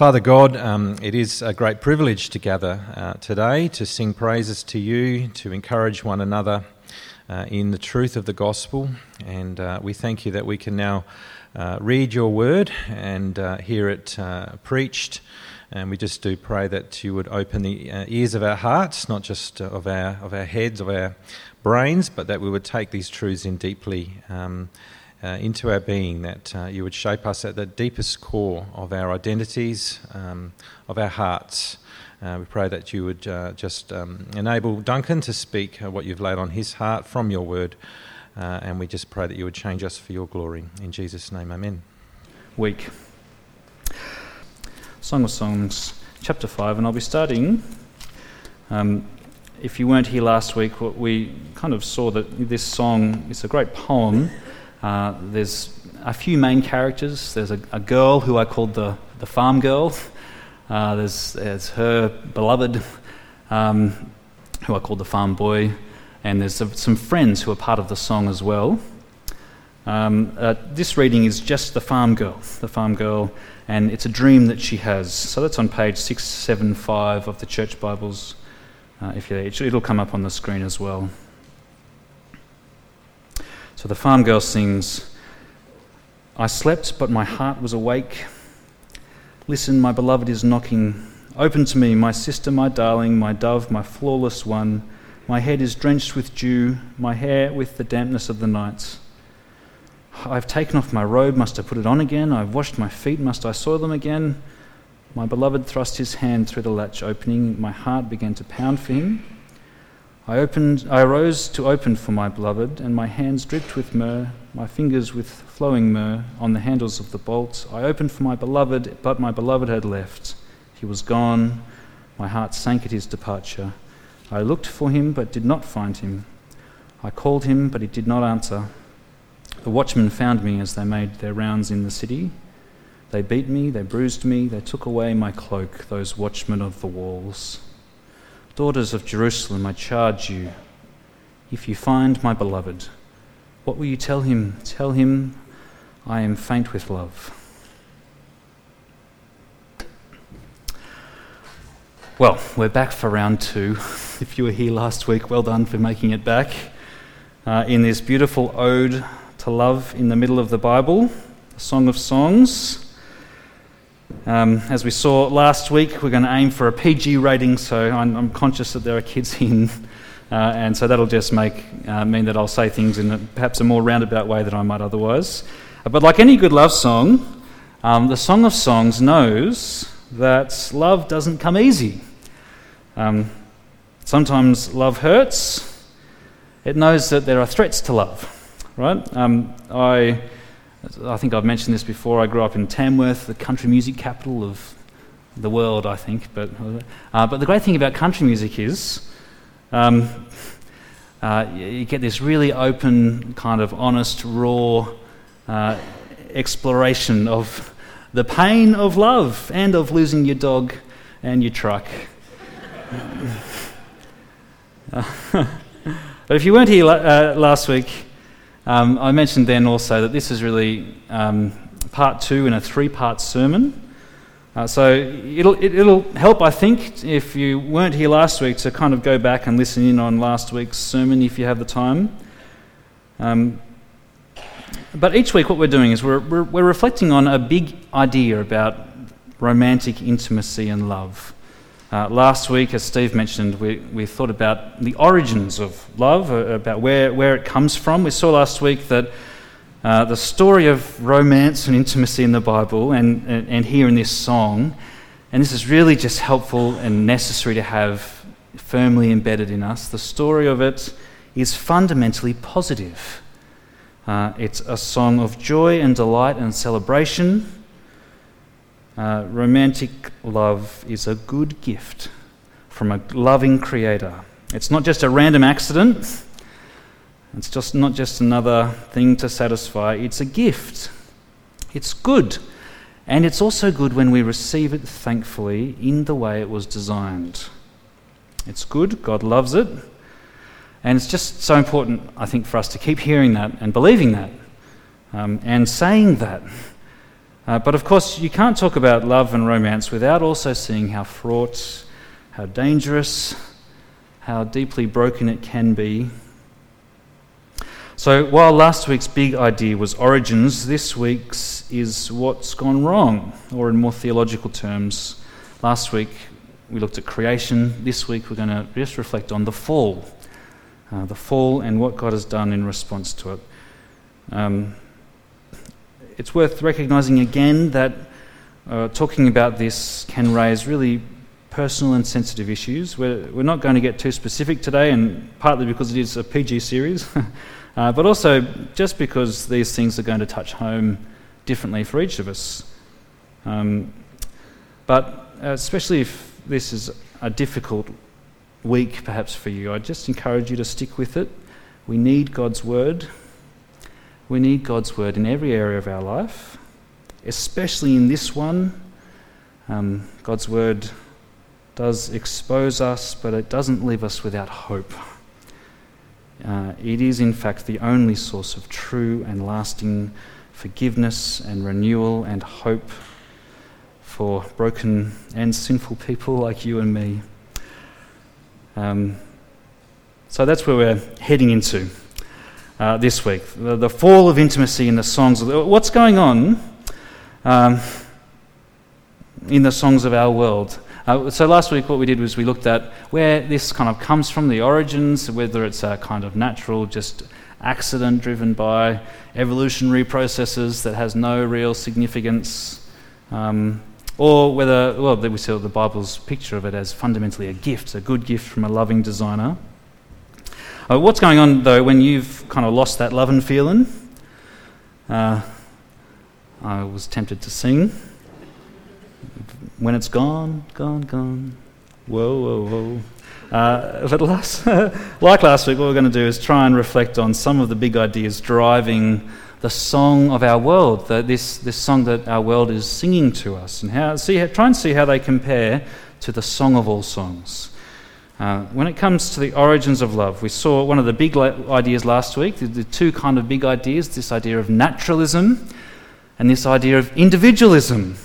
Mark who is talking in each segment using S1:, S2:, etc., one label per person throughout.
S1: Father God, um, it is a great privilege to gather uh, today to sing praises to you, to encourage one another uh, in the truth of the gospel. And uh, we thank you that we can now uh, read your word and uh, hear it uh, preached. And we just do pray that you would open the ears of our hearts, not just of our, of our heads, of our brains, but that we would take these truths in deeply. Um, uh, into our being, that uh, you would shape us at the deepest core of our identities, um, of our hearts. Uh, we pray that you would uh, just um, enable Duncan to speak uh, what you've laid on his heart from your word, uh, and we just pray that you would change us for your glory. In Jesus' name, amen.
S2: Week. Song of Songs, chapter 5, and I'll be starting. Um, if you weren't here last week, we kind of saw that this song is a great poem. Uh, there's a few main characters. There's a, a, girl who I called the, the farm girl. Uh, there's, there's her beloved, um, who I called the farm boy. And there's some friends who are part of the song as well. Um, uh, this reading is just the farm girl, the farm girl, and it's a dream that she has. So that's on page 675 of the Church Bibles. Uh, if you, it'll come up on the screen as well. So the farm girl sings, I slept, but my heart was awake. Listen, my beloved is knocking. Open to me, my sister, my darling, my dove, my flawless one. My head is drenched with dew, my hair with the dampness of the nights. I've taken off my robe, must I put it on again? I've washed my feet, must I soil them again? My beloved thrust his hand through the latch opening. My heart began to pound for him. I, opened, I arose to open for my beloved, and my hands dripped with myrrh, my fingers with flowing myrrh on the handles of the bolts. I opened for my beloved, but my beloved had left. He was gone. My heart sank at his departure. I looked for him, but did not find him. I called him, but he did not answer. The watchmen found me as they made their rounds in the city. They beat me, they bruised me, they took away my cloak, those watchmen of the walls. Daughters of Jerusalem, I charge you, if you find my beloved, what will you tell him? Tell him, I am faint with love. Well, we're back for round two. If you were here last week, well done for making it back. Uh, in this beautiful ode to love in the middle of the Bible, a Song of Songs. Um, as we saw last week, we're going to aim for a PG rating, so I'm, I'm conscious that there are kids in, uh, and so that'll just make uh, mean that I'll say things in a, perhaps a more roundabout way than I might otherwise. Uh, but like any good love song, um, the Song of Songs knows that love doesn't come easy. Um, sometimes love hurts. It knows that there are threats to love, right? Um, I I think I've mentioned this before. I grew up in Tamworth, the country music capital of the world, I think. But, uh, but the great thing about country music is um, uh, you get this really open, kind of honest, raw uh, exploration of the pain of love and of losing your dog and your truck. but if you weren't here uh, last week, um, I mentioned then also that this is really um, part two in a three part sermon. Uh, so it'll, it, will help, I think, if you weren't here last week, to kind of go back and listen in on last week's sermon if you have the time. Um, but each week, what we're doing is we're, we're, we're reflecting on a big idea about romantic intimacy and love. Uh, last week, as Steve mentioned, we, we thought about the origins of love, uh, about where, where it comes from. We saw last week that uh, the story of romance and intimacy in the Bible and, and, and, here in this song, and this is really just helpful and necessary to have firmly embedded in us, the story of it is fundamentally positive. Uh, it's a song of joy and delight and celebration uh, romantic love is a good gift from a loving creator. It's not just a random accident, it's just not just another thing to satisfy, it's a gift. It's good. And it's also good when we receive it thankfully in the way it was designed. It's good, God loves it. And it's just so important, I think, for us to keep hearing that and believing that um, and saying that Uh, but of course, you can't talk about love and romance without also seeing how fraught, how dangerous, how deeply broken it can be. So, while last week's big idea was origins, this week's is what's gone wrong, or in more theological terms, last week we looked at creation. This week we're going to just reflect on the fall. Uh, the fall and what God has done in response to it. Um, it's worth recognizing again that uh, talking about this can raise really personal and sensitive issues. We're, we're not going to get too specific today, and partly because it is a PG series, uh, but also just because these things are going to touch home differently for each of us. Um, but especially if this is a difficult week, perhaps for you, I just encourage you to stick with it. We need God's word. We need God's word in every area of our life, especially in this one. Um, God's word does expose us, but it doesn't leave us without hope. Uh, it is, in fact, the only source of true and lasting forgiveness and renewal and hope for broken and sinful people like you and me. Um, so that's where we're heading into uh, this week the, the, fall of intimacy in the songs. What's going on um, in the songs of our world? Uh, so last week, what we did was we looked at where this kind of comes from, the origins, whether it's a kind of natural, just accident driven by evolutionary processes that has no real significance, um, or whether, well, we see the Bible's picture of it as fundamentally a gift, a good gift from a loving designer. Uh, what's going on though when you've kind of lost that love and feeling? Uh, I was tempted to sing. When it's gone, gone, gone. Whoa, whoa, whoa. Uh, but last, like last week, what we're going to do is try and reflect on some of the big ideas driving the song of our world, the, this, this song that our world is singing to us, and how, see, try and see how they compare to the song of all songs. Uh, when it comes to the origins of love, we saw one of the big ideas last week, the, the two kind of big ideas this idea of naturalism and this idea of individualism.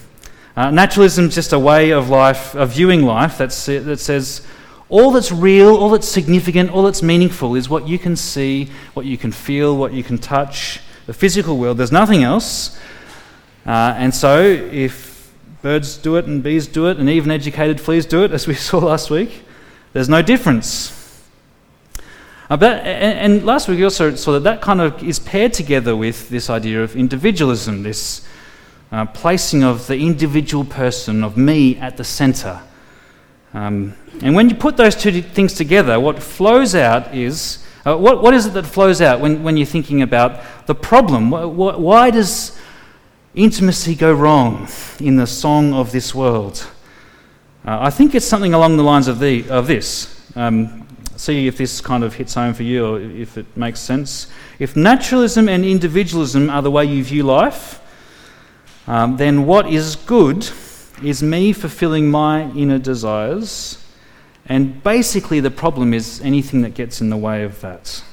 S2: Uh, naturalism is just a way of life, of viewing life that says all that's real, all that's significant, all that's meaningful is what you can see, what you can feel, what you can touch, the physical world. There's nothing else. Uh, and so if birds do it and bees do it and even educated fleas do it, as we saw last week, there's no difference. Uh, and, and, last week we also saw that that kind of is paired together with this idea of individualism, this uh, placing of the individual person, of me at the center. Um, and when you put those two things together, what flows out is uh, what, what is it that flows out when, when you're thinking about the problem? Why does intimacy go wrong in the song of this world? Uh, I think it's something along the lines of, the, of this. Um, see if this kind of hits home for you or if it makes sense. If naturalism and individualism are the way you view life, um, then what is good is me fulfilling my inner desires, and basically the problem is anything that gets in the way of that.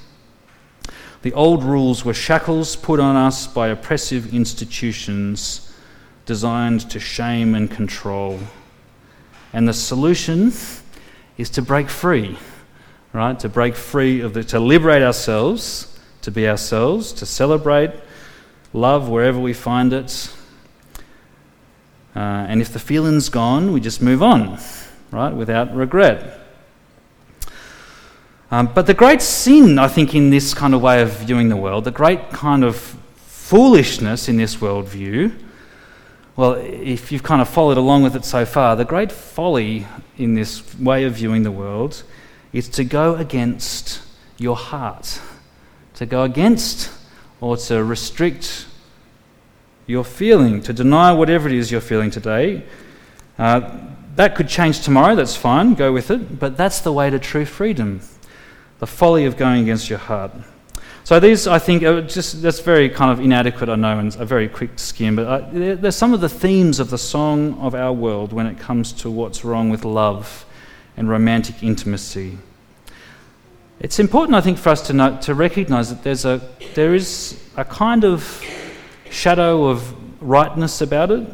S2: The old rules were shackles put on us by oppressive institutions designed to shame and control. And the solution is to break free, right? To break free of the, to liberate ourselves, to be ourselves, to celebrate love wherever we find it. Uh, and if the feeling's gone, we just move on, right? Without regret. Um, but the great sin, I think, in this kind of way of viewing the world, the great kind of foolishness in this worldview, well, if you've kind of followed along with it so far, the great folly in this way of viewing the world is to go against your heart, to go against or to restrict your feeling, to deny whatever it is you're feeling today. Uh, that could change tomorrow, that's fine, go with it, but that's the way to true freedom the folly of going against your heart. So these, I think, are just that's very kind of inadequate, I know, and a very quick skim. But uh, there's some of the themes of the song of our world when it comes to what's wrong with love and romantic intimacy. It's important, I think, for us to to recognise that there's a there is a kind of shadow of rightness about it.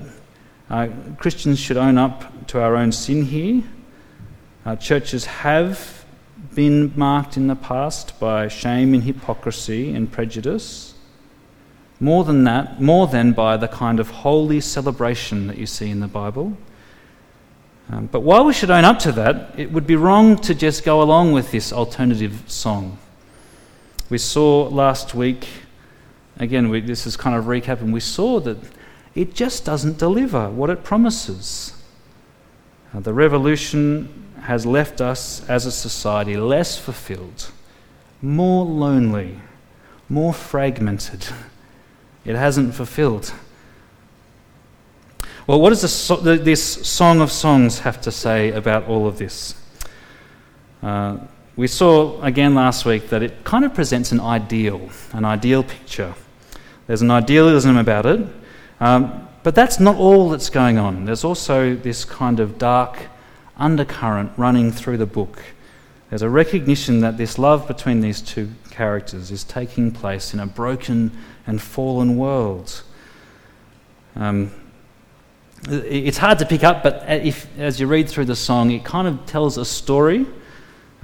S2: Uh, Christians should own up to our own sin here. Uh, churches have been marked in the past by shame and hypocrisy and prejudice. More than that, more than by the kind of holy celebration that you see in the Bible. Um, but while we should own up to that, it would be wrong to just go along with this alternative song. We saw last week, again, we, this is kind of recapping, we saw that it just doesn't deliver what it promises. Uh, the revolution has left us as a society less fulfilled, more lonely, more fragmented. It hasn't fulfilled. Well, what does this, this Song of Songs have to say about all of this? Uh, we saw again last week that it kind of presents an ideal, an ideal picture. There's an idealism about it, um, but that's not all that's going on. There's also this kind of dark undercurrent running through the book. There's a recognition that this love between these two characters is taking place in a broken and fallen world. Um, it's hard to pick up, but if, as you read through the song, it kind of tells a story.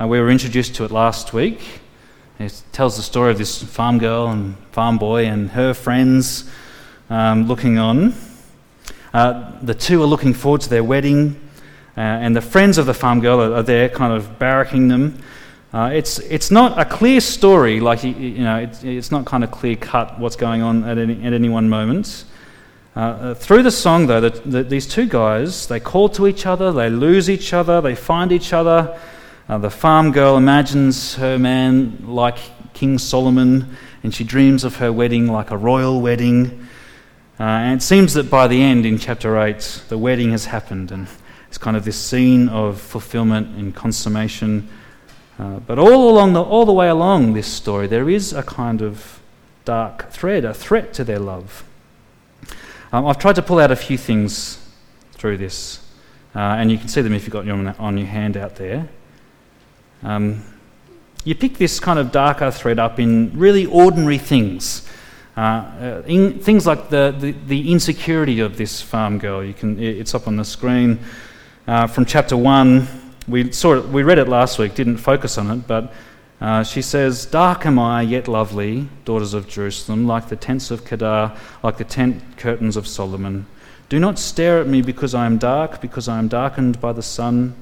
S2: Uh, we were introduced to it last week. It tells the story of this farm girl and farm boy and her friends um, looking on. Uh, the two are looking forward to their wedding, uh, and the friends of the farm girl are, are there, kind of barracking them. Uh, it's, it's not a clear story, like, you, know, it's, it's not kind of clear cut what's going on at any, at any one moment. Uh, uh, through the song, though, the, the, these two guys, they call to each other, they lose each other, they find each other. Uh, the farm girl imagines her man like King Solomon, and she dreams of her wedding like a royal wedding. Uh, and it seems that by the end, in chapter 8, the wedding has happened, and it's kind of this scene of fulfillment and consummation. Uh, but all along, the, all the way along this story, there is a kind of dark thread, a threat to their love. Um, I've tried to pull out a few things through this, uh, and you can see them if you've got them on your hand out there. Um, you pick this kind of darker thread up in really ordinary things. Uh, uh, in, things like the, the, the, insecurity of this farm girl. You can, it's up on the screen. Uh, from chapter 1, we, saw it, we read it last week, didn't focus on it, but uh, she says, Dark am I, yet lovely, daughters of Jerusalem, like the tents of Kedar, like the tent curtains of Solomon. Do not stare at me because I am dark, because I am darkened by the sun.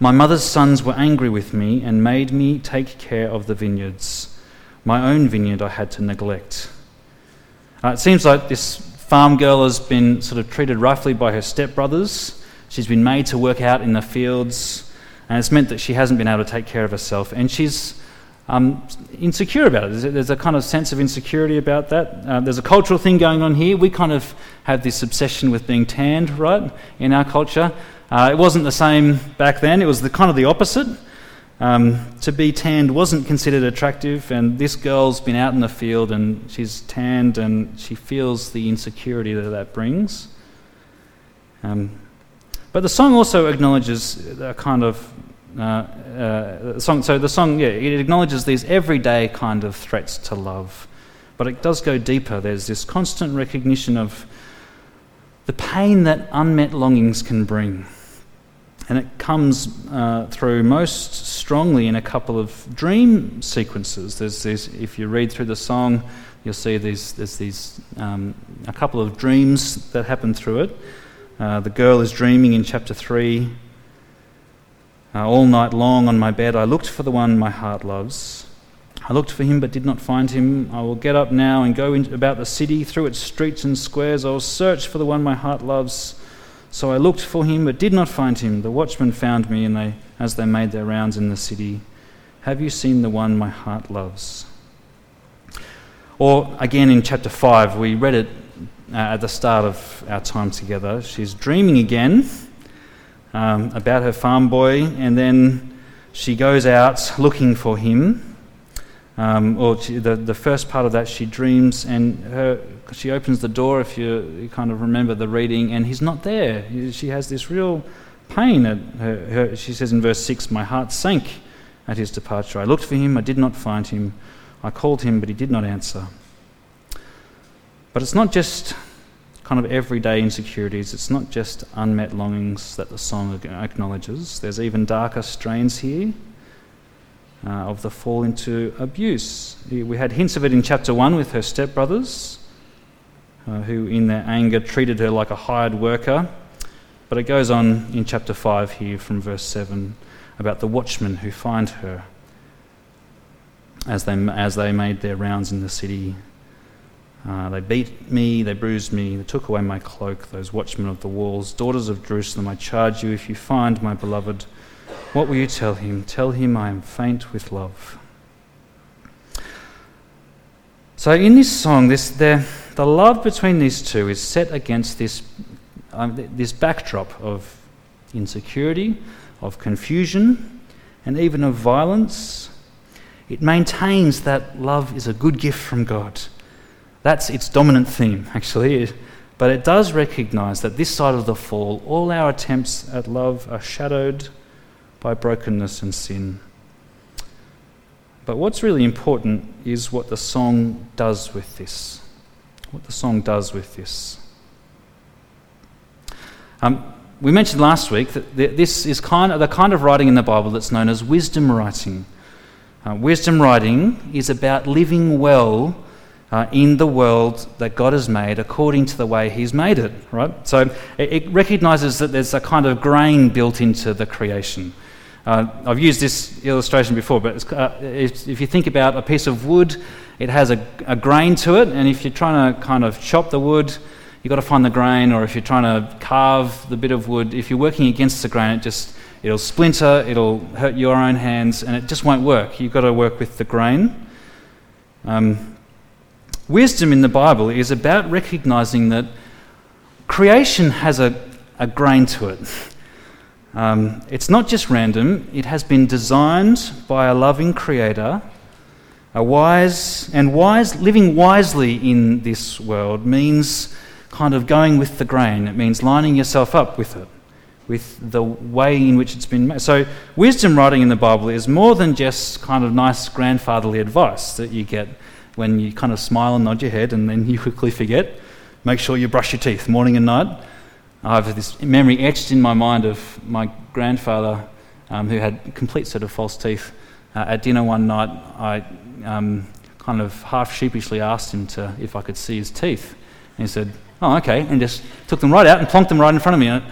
S2: My mother's sons were angry with me and made me take care of the vineyards. My own vineyard I had to neglect. Uh, it seems like this farm girl has been sort of treated roughly by her stepbrothers. She's been made to work out in the fields and it's meant that she hasn't been able to take care of herself, and she's um, insecure about it. There's a kind of sense of insecurity about that. Uh, there's a cultural thing going on here. We kind of have this obsession with being tanned, right, in our culture. Uh, it wasn't the same back then. It was the kind of the opposite. Um, to be tanned wasn't considered attractive, and this girl's been out in the field and she's tanned and she feels the insecurity that that brings. Um, but the song also acknowledges a kind of uh, uh, song. So the song, yeah, it acknowledges these everyday kind of threats to love, but it does go deeper. There's this constant recognition of the pain that unmet longings can bring, and it comes uh, through most strongly in a couple of dream sequences. There's this, if you read through the song, you'll see these, there's these um, a couple of dreams that happen through it. Uh, the girl is dreaming in chapter 3. Uh, all night long on my bed, I looked for the one my heart loves. I looked for him but did not find him. I will get up now and go in, about the city, through its streets and squares. I will search for the one my heart loves. So I looked for him but did not find him. The watchmen found me and they, as they made their rounds in the city. Have you seen the one my heart loves? Or again in chapter 5, we read it uh, at the start of our time together. She's dreaming again um, about her farm boy, and then she goes out looking for him. Um, or she, the, the first part of that, she dreams and her, she opens the door, if you, you, kind of remember the reading, and he's not there. She has this real pain. At her, her, she says in verse 6 My heart sank at his departure. I looked for him, I did not find him. I called him, but he did not answer. But it's not just kind of everyday insecurities. It's not just unmet longings that the song acknowledges, there's even darker strains here. Uh, of the fall into abuse. We had hints of it in chapter 1 with her stepbrothers, uh, who in their anger treated her like a hired worker. But it goes on in chapter 5 here from verse 7 about the watchmen who find her as they, as they made their rounds in the city. Uh, they beat me, they bruised me, they took away my cloak, those watchmen of the walls. Daughters of Jerusalem, I charge you, if you find my beloved, what will you tell him? Tell him I am faint with love. So, in this song, this, the, the love between these two is set against this, um, this backdrop of insecurity, of confusion, and even of violence. It maintains that love is a good gift from God. That's its dominant theme, actually. But it does recognize that this side of the fall, all our attempts at love are shadowed by brokenness and sin. But what's really important is what the song does with this. What the song does with this. Um, we mentioned last week that this is kind of the kind of writing in the Bible that's known as wisdom writing. Uh, wisdom writing is about living well uh, in the world that God has made according to the way He's made it, right? So it, it recognizes that there's a kind of grain built into the creation. Uh, I've used this illustration before, but uh, if, if, you think about a piece of wood, it has a, a, grain to it, and if you're trying to kind of chop the wood, you've got to find the grain, or if you're trying to carve the bit of wood, if you're working against the grain, it just it'll splinter, it'll hurt your own hands, and it just won't work. You've got to work with the grain. Um, wisdom in the Bible is about recognizing that creation has a, a grain to it. Um, it's not just random, it has been designed by a loving creator. A wise and wise living wisely in this world means kind of going with the grain. It means lining yourself up with it, with the way in which it's been made. So, wisdom writing in the Bible is more than just kind of nice grandfatherly advice that you get when you kind of smile and nod your head and then you quickly forget. Make sure you brush your teeth morning and night. I have this memory etched in my mind of my grandfather um, who had a complete set of false teeth. Uh, at dinner one night, I um, kind of half sheepishly asked him to, if I could see his teeth. And he said, Oh, okay, and just took them right out and plonked them right in front of me. And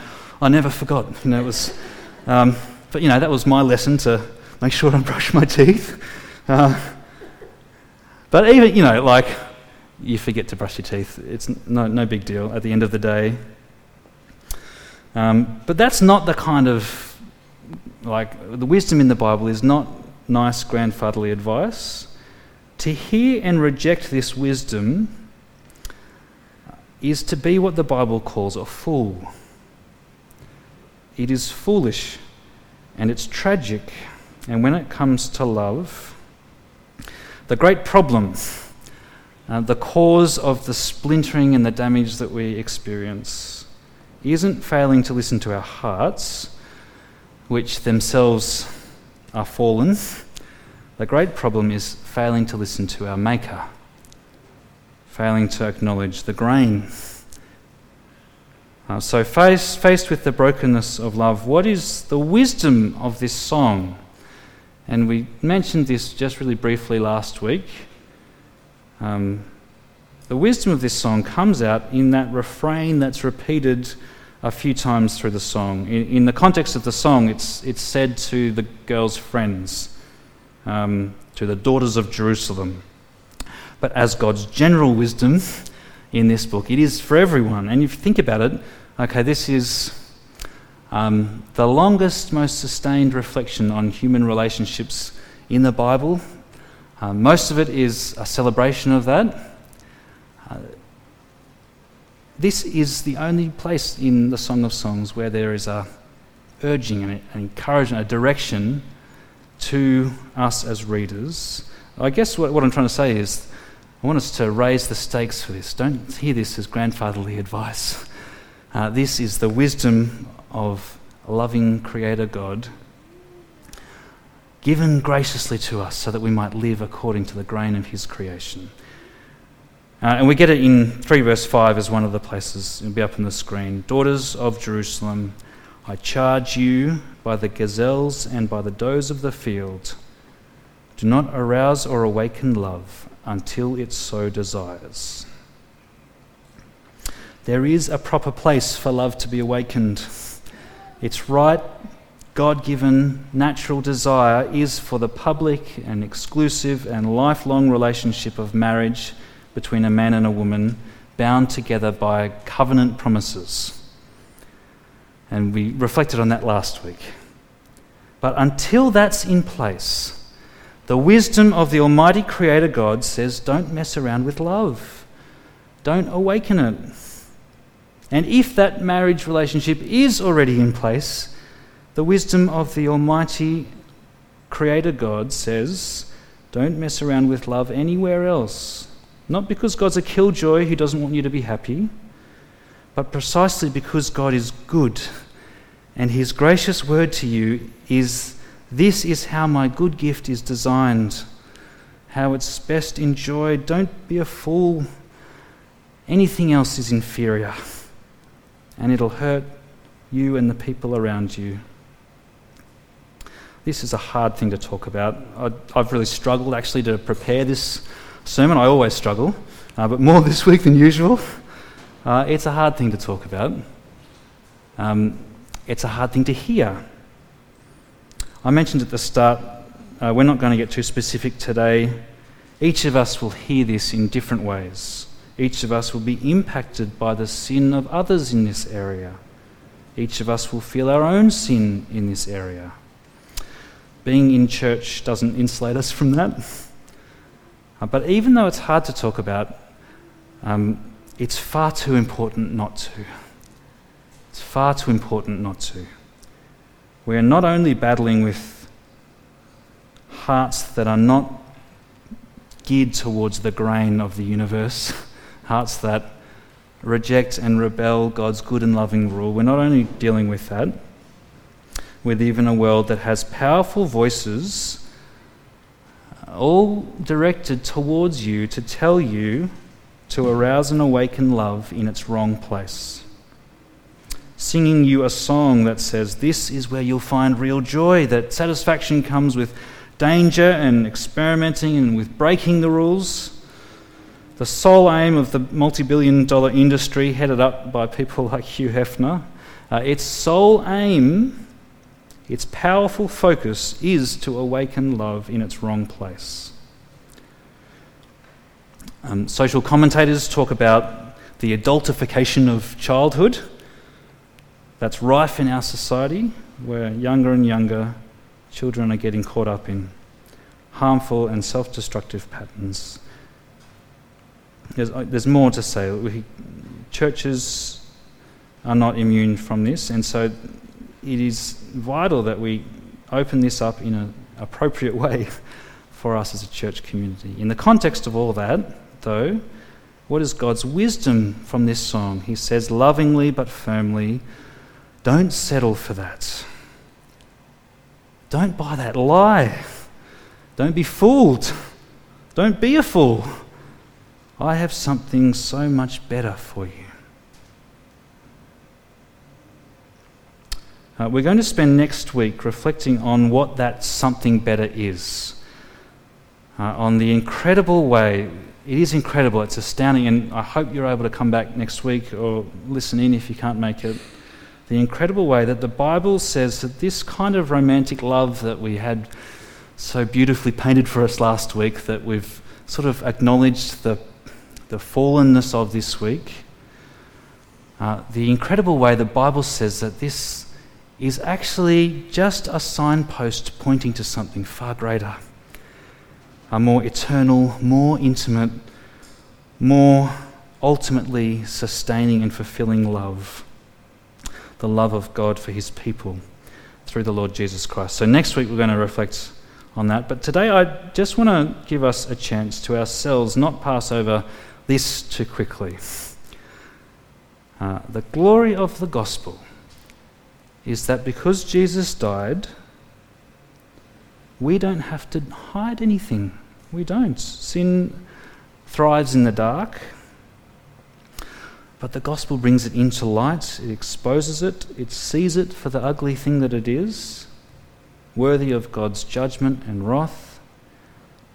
S2: I never forgot. You know, it was, um, but you know, that was my lesson to make sure I brush my teeth. Uh, but even, you know, like, you forget to brush your teeth. It's no, no big deal at the end of the day. Um, but that's not the kind of, like, the wisdom in the Bible is not nice grandfatherly advice. To hear and reject this wisdom is to be what the Bible calls a fool. It is foolish and it's tragic. And when it comes to love, the great problem, uh, the cause of the splintering and the damage that we experience, isn't failing to listen to our hearts, which themselves are fallen. The great problem is failing to listen to our Maker, failing to acknowledge the grain. Uh, so, face, faced with the brokenness of love, what is the wisdom of this song? And we mentioned this just really briefly last week. Um, the wisdom of this song comes out in that refrain that's repeated a few times through the song. In, in the context of the song, it's, it's said to the girl's friends, um, to the daughters of Jerusalem. But as God's general wisdom in this book, it is for everyone. And if you think about it, okay, this is um, the longest, most sustained reflection on human relationships in the Bible. Uh, most of it is a celebration of that. Uh, this is the only place in the Song of Songs where there is a urging and an encouragement, a direction to us as readers. I guess what, what I'm trying to say is I want us to raise the stakes for this. Don't hear this as grandfatherly advice. Uh, this is the wisdom of loving Creator God given graciously to us so that we might live according to the grain of His creation. Uh, and we get it in 3 verse 5 as one of the places. It'll be up on the screen. Daughters of Jerusalem, I charge you by the gazelles and by the does of the field. Do not arouse or awaken love until it so desires. There is a proper place for love to be awakened. Its right, God given, natural desire is for the public and exclusive and lifelong relationship of marriage between a man and a woman, bound together by covenant promises. And we reflected on that last week. But until that's in place, the wisdom of the Almighty Creator God says don't mess around with love, don't awaken it. And if that marriage relationship is already in place, the wisdom of the Almighty Creator God says don't mess around with love anywhere else. Not because God's a killjoy who doesn't want you to be happy, but precisely because God is good and his gracious word to you is this is how my good gift is designed, how it's best enjoyed. Don't be a fool. Anything else is inferior, and it'll hurt you and the people around you. This is a hard thing to talk about. I've really struggled actually to prepare this sermon. I always struggle, uh, but more this week than usual. Uh, it's a hard thing to talk about. Um, it's a hard thing to hear. I mentioned at the start, uh, we're not going to get too specific today. Each of us will hear this in different ways. Each of us will be impacted by the sin of others in this area. Each of us will feel our own sin in this area. Being in church doesn't insulate us from that. Uh, but even though it's hard to talk about, um, it's far too important not to. It's far too important not to. We are not only battling with hearts that are not geared towards the grain of the universe, hearts that reject and rebel God's good and loving rule. We're not only dealing with that, with even a world that has powerful voices all directed towards you to tell you to arouse and awaken love in its wrong place. Singing you a song that says, This is where you'll find real joy, that satisfaction comes with danger and experimenting and with breaking the rules. The sole aim of the multi billion dollar industry, headed up by people like Hugh Hefner, uh, its sole aim its powerful focus is to awaken love in its wrong place. Um, social commentators talk about the adultification of childhood that's rife in our society, where younger and younger children are getting caught up in harmful and self destructive patterns. There's, uh, there's more to say. We, churches are not immune from this, and so it is vital that we open this up in an appropriate way for us as a church community. In the context of all that, though, what is God's wisdom from this song? He says, lovingly but firmly, don't settle for that. Don't buy that lie. Don't be fooled. Don't be a fool. I have something so much better for you. Uh, we're going to spend next week reflecting on what that something better is, uh, on the incredible way. It is incredible, it's astounding, and I hope you're able to come back next week or listen in if you can't make it. The incredible way that the Bible says that this kind of romantic love that we had so beautifully painted for us last week, that we've sort of acknowledged the, the fallenness of this week, uh, the incredible way the Bible says that this is actually just a signpost pointing to something far greater, a more eternal, more intimate, more ultimately sustaining and fulfilling love the love of God for his people through the Lord Jesus Christ. So, next week we're going to reflect on that. But today I just want to give us a chance to ourselves not pass over this too quickly. Uh, the glory of the gospel is that because Jesus died, we don't have to hide anything. We don't. Sin thrives in the dark. But the gospel brings it into light, it exposes it, it sees it for the ugly thing that it is, worthy of God's judgment and wrath.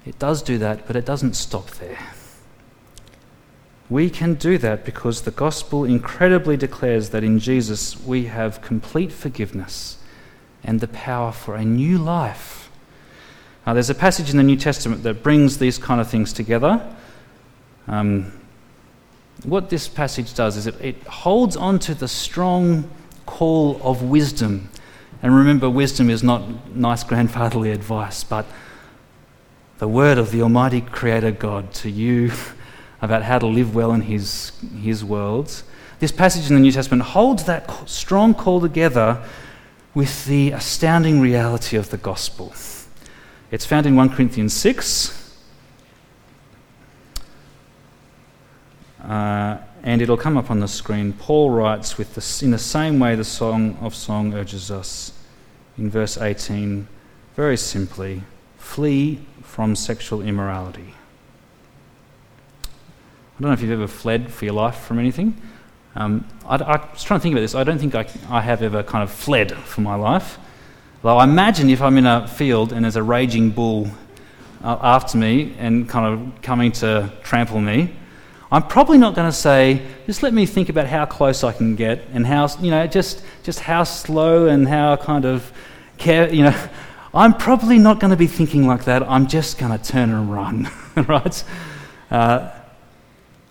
S2: It does do that, but it doesn't stop there. We can do that because the gospel incredibly declares that in Jesus we have complete forgiveness and the power for a new life. Now, there's a passage in the New Testament that brings these kind of things together. Um, what this passage does is it, it holds on to the strong call of wisdom. And remember, wisdom is not nice grandfatherly advice, but the word of the Almighty Creator God to you about how to live well in His, his world. This passage in the New Testament holds that strong call together with the astounding reality of the gospel. It's found in 1 Corinthians 6. Uh, and it'll come up on the screen. Paul writes with the, in the same way the Song of Song urges us in verse 18, very simply flee from sexual immorality. I don't know if you've ever fled for your life from anything. Um, I, I, was trying to think about this. I don't think I, I have ever kind of fled for my life. Though I imagine if I'm in a field and there's a raging bull uh, after me and kind of coming to trample me, I'm probably not going to say, just let me think about how close I can get and how, you know, just, just how slow and how kind of care, you know. I'm probably not going to be thinking like that. I'm just going to turn and run, right? Uh,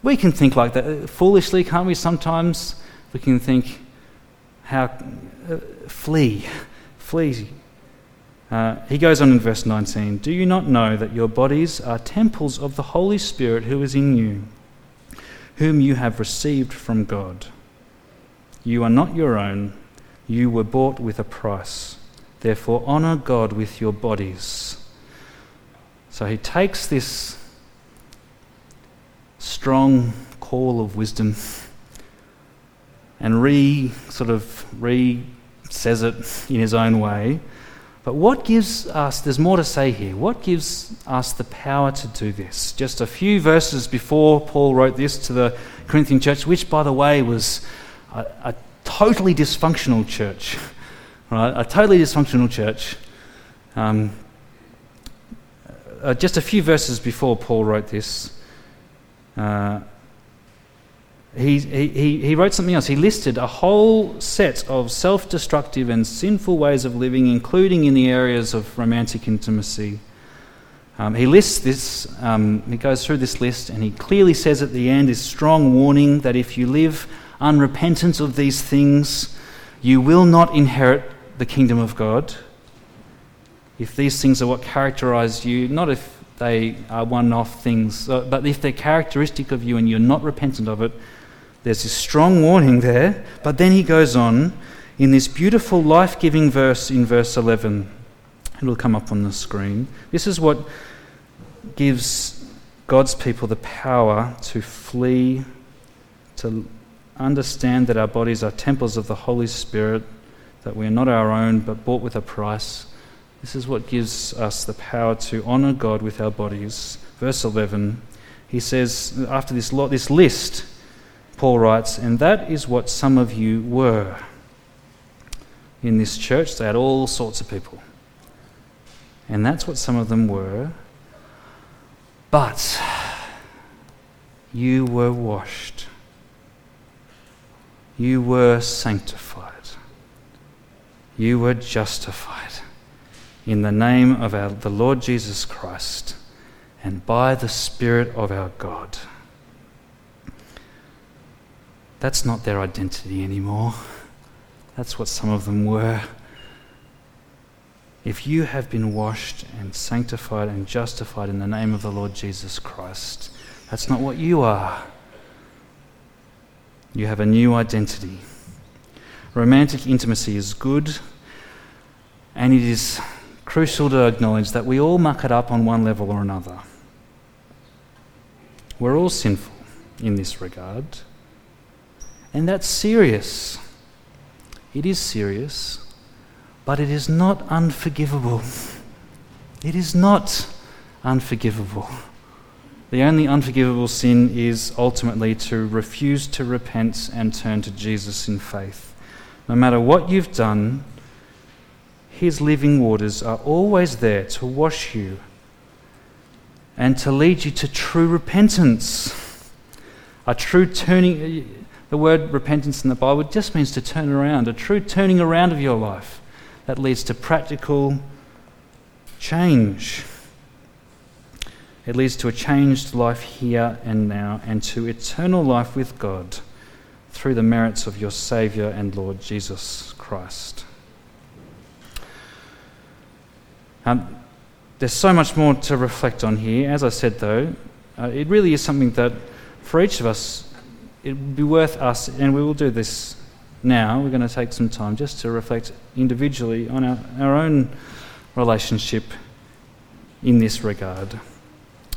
S2: we can think like that foolishly, can't we? Sometimes we can think, how, uh, flee, flee. Uh, he goes on in verse 19 Do you not know that your bodies are temples of the Holy Spirit who is in you? whom you have received from God. You are not your own, you were bought with a price. Therefore, honour God with your bodies. So he takes this strong call of wisdom and re sort of re says it in his own way but what gives us, there's more to say here, what gives us the power to do this? Just a few verses before Paul wrote this to the Corinthian church, which, by the way, was a, a totally dysfunctional church, right? A totally dysfunctional church. Um, uh, just a few verses before Paul wrote this, uh, he, he, he wrote something else. He listed a whole set of self destructive and sinful ways of living, including in the areas of romantic intimacy. Um, he lists this, um, he goes through this list, and he clearly says at the end this strong warning that if you live unrepentant of these things, you will not inherit the kingdom of God. If these things are what characterize you, not if they are one off things, uh, but if they're characteristic of you and you're not repentant of it, there's this strong warning there, but then he goes on in this beautiful life giving verse in verse 11. It'll come up on the screen. This is what gives God's people the power to flee, to understand that our bodies are temples of the Holy Spirit, that we are not our own but bought with a price. This is what gives us the power to honor God with our bodies. Verse 11, he says, after this, lot, this list, Paul writes, and that is what some of you were. In this church, they had all sorts of people. And that's what some of them were. But you were washed, you were sanctified, you were justified in the name of our, the Lord Jesus Christ and by the Spirit of our God. That's not their identity anymore. That's what some of them were. If you have been washed and sanctified and justified in the name of the Lord Jesus Christ, that's not what you are. You have a new identity. Romantic intimacy is good, and it is crucial to acknowledge that we all muck it up on one level or another. We're all sinful in this regard. And that's serious. It is serious, but it is not unforgivable. It is not unforgivable. The only unforgivable sin is ultimately to refuse to repent and turn to Jesus in faith. No matter what you've done, His living waters are always there to wash you and to lead you to true repentance. A true turning, the word repentance in the Bible just means to turn around, a true turning around of your life that leads to practical change. It leads to a changed life here and now and to eternal life with God through the merits of your Saviour and Lord Jesus Christ. Um, there's so much more to reflect on here. As I said, though, uh, it really is something that for each of us, it would be worth us, and we will do this now. We're going to take some time just to reflect individually on our, our own relationship in this regard.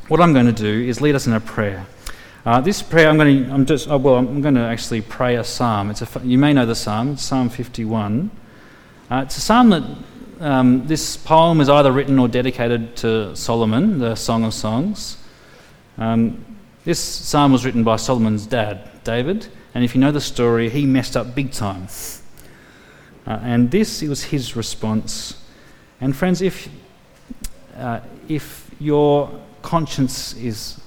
S2: What I'm going to do is lead us in a prayer. Uh, this prayer, I'm going to, I'm just, oh, well, I'm going to actually pray a psalm. It's a, you may know the psalm, it's Psalm 51. Uh, it's a psalm that um, this poem is either written or dedicated to Solomon, the Song of Songs. Um, this psalm was written by Solomon's dad, David, and if you know the story, he messed up big time. Uh, and this was his response. And friends, if, uh, if your conscience is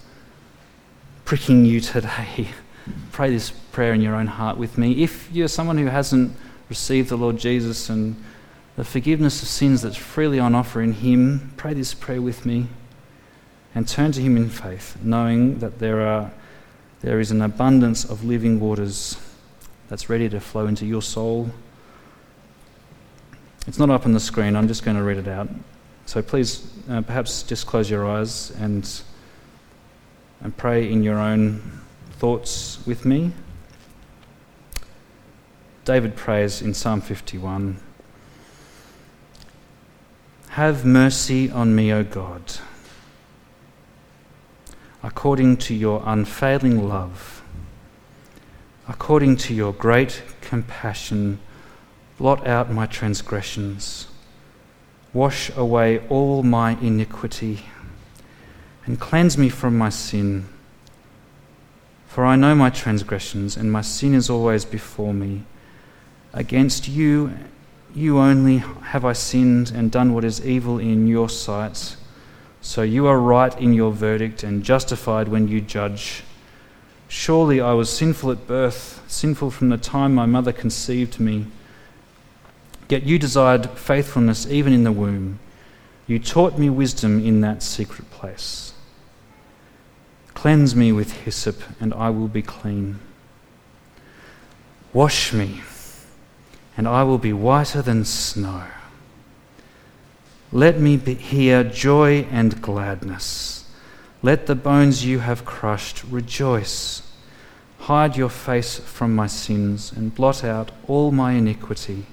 S2: pricking you today, pray this prayer in your own heart with me. If you're someone who hasn't received the Lord Jesus and the forgiveness of sins that's freely on offer in Him, pray this prayer with me and turn to Him in faith, knowing that there, are, there is an abundance of living waters that's ready to flow into your soul. It's not up on the screen, I'm just going to read it out. So please, uh, perhaps just close your eyes and, and pray in your own thoughts with me. David prays in Psalm 51. Have mercy on me, O God, according to your unfailing love, according to your great compassion, blot out my transgressions, wash away all my iniquity, and cleanse me from my sin. For I know my transgressions, and my sin is always before me. Against you you only have I sinned and done what is evil in your sight. So you are right in your verdict and justified when you judge. Surely I was sinful at birth, sinful from the time my mother conceived me. Yet you desired faithfulness even in the womb. You taught me wisdom in that secret place. Cleanse me with hyssop, and I will be clean. Wash me and I will be whiter than snow. Let me hear joy and gladness. Let the bones you have crushed rejoice. Hide your face from my sins and blot out all my iniquity.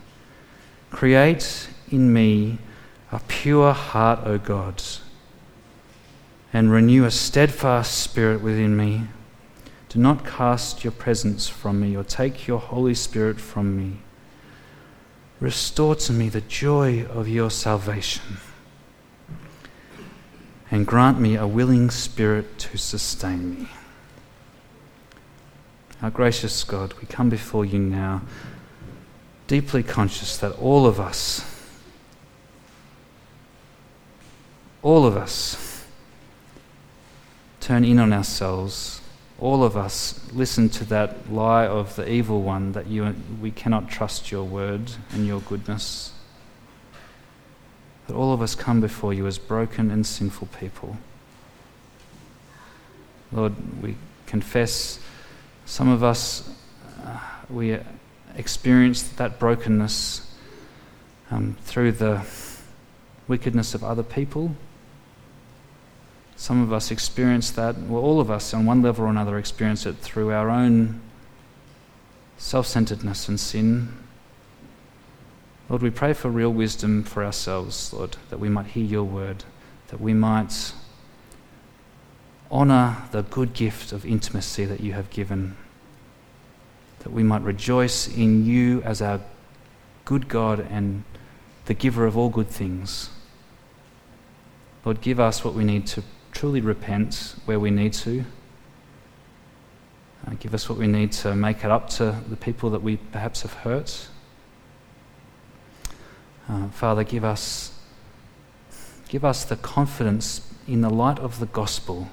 S2: Create in me a pure heart, O God, and renew a steadfast spirit within me. Do not cast your presence from me or take your Holy Spirit from me. Restore to me the joy of your salvation and grant me a willing spirit to sustain me. Our gracious God, we come before you now, deeply conscious that all of us, all of us, turn in on ourselves all of us listen to that lie of the evil one that you, we cannot trust your word and your goodness. That all of us come before you as broken and sinful people. Lord, we confess some of us, uh, we experienced that brokenness um, through the wickedness of other people some of us experience that, well, all of us on one level or another experience it through our own self centeredness and sin. Lord, we pray for real wisdom for ourselves, Lord, that we might hear your word, that we might honour the good gift of intimacy that you have given, that we might rejoice in you as our good God and the giver of all good things. Lord, give us what we need to truly repent where we need to. Uh, give us what we need to make it up to the people that we perhaps have hurt. Uh, Father, give us, give us the confidence in the light of the gospel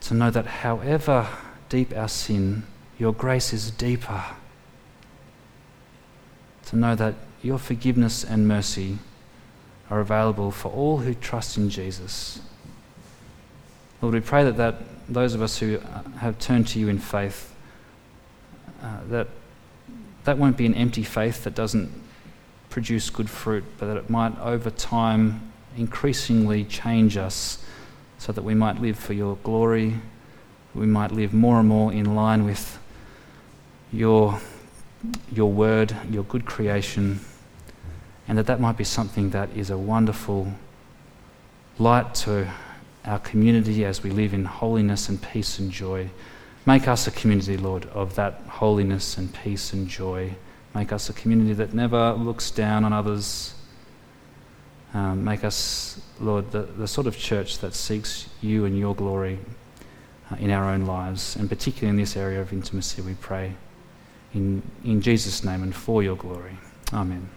S2: to know that however deep our sin, your grace is deeper. To know that your forgiveness and mercy are available for all who trust in Jesus. Lord, we pray that, that those of us who have turned to you in faith, uh, that that won't be an empty faith that doesn't produce good fruit, but that it might over time increasingly change us so that we might live for your glory, we might live more and more in line with your, your word, your good creation, and that that might be something that is a wonderful light to our community as we live in holiness and peace and joy. Make us a community, Lord, of that holiness and peace and joy. Make us a community that never looks down on others. Um, make us, Lord, the, the sort of church that seeks you and your glory uh, in our own lives, and particularly in this area of intimacy, we pray. In, in Jesus' name and for your glory. Amen.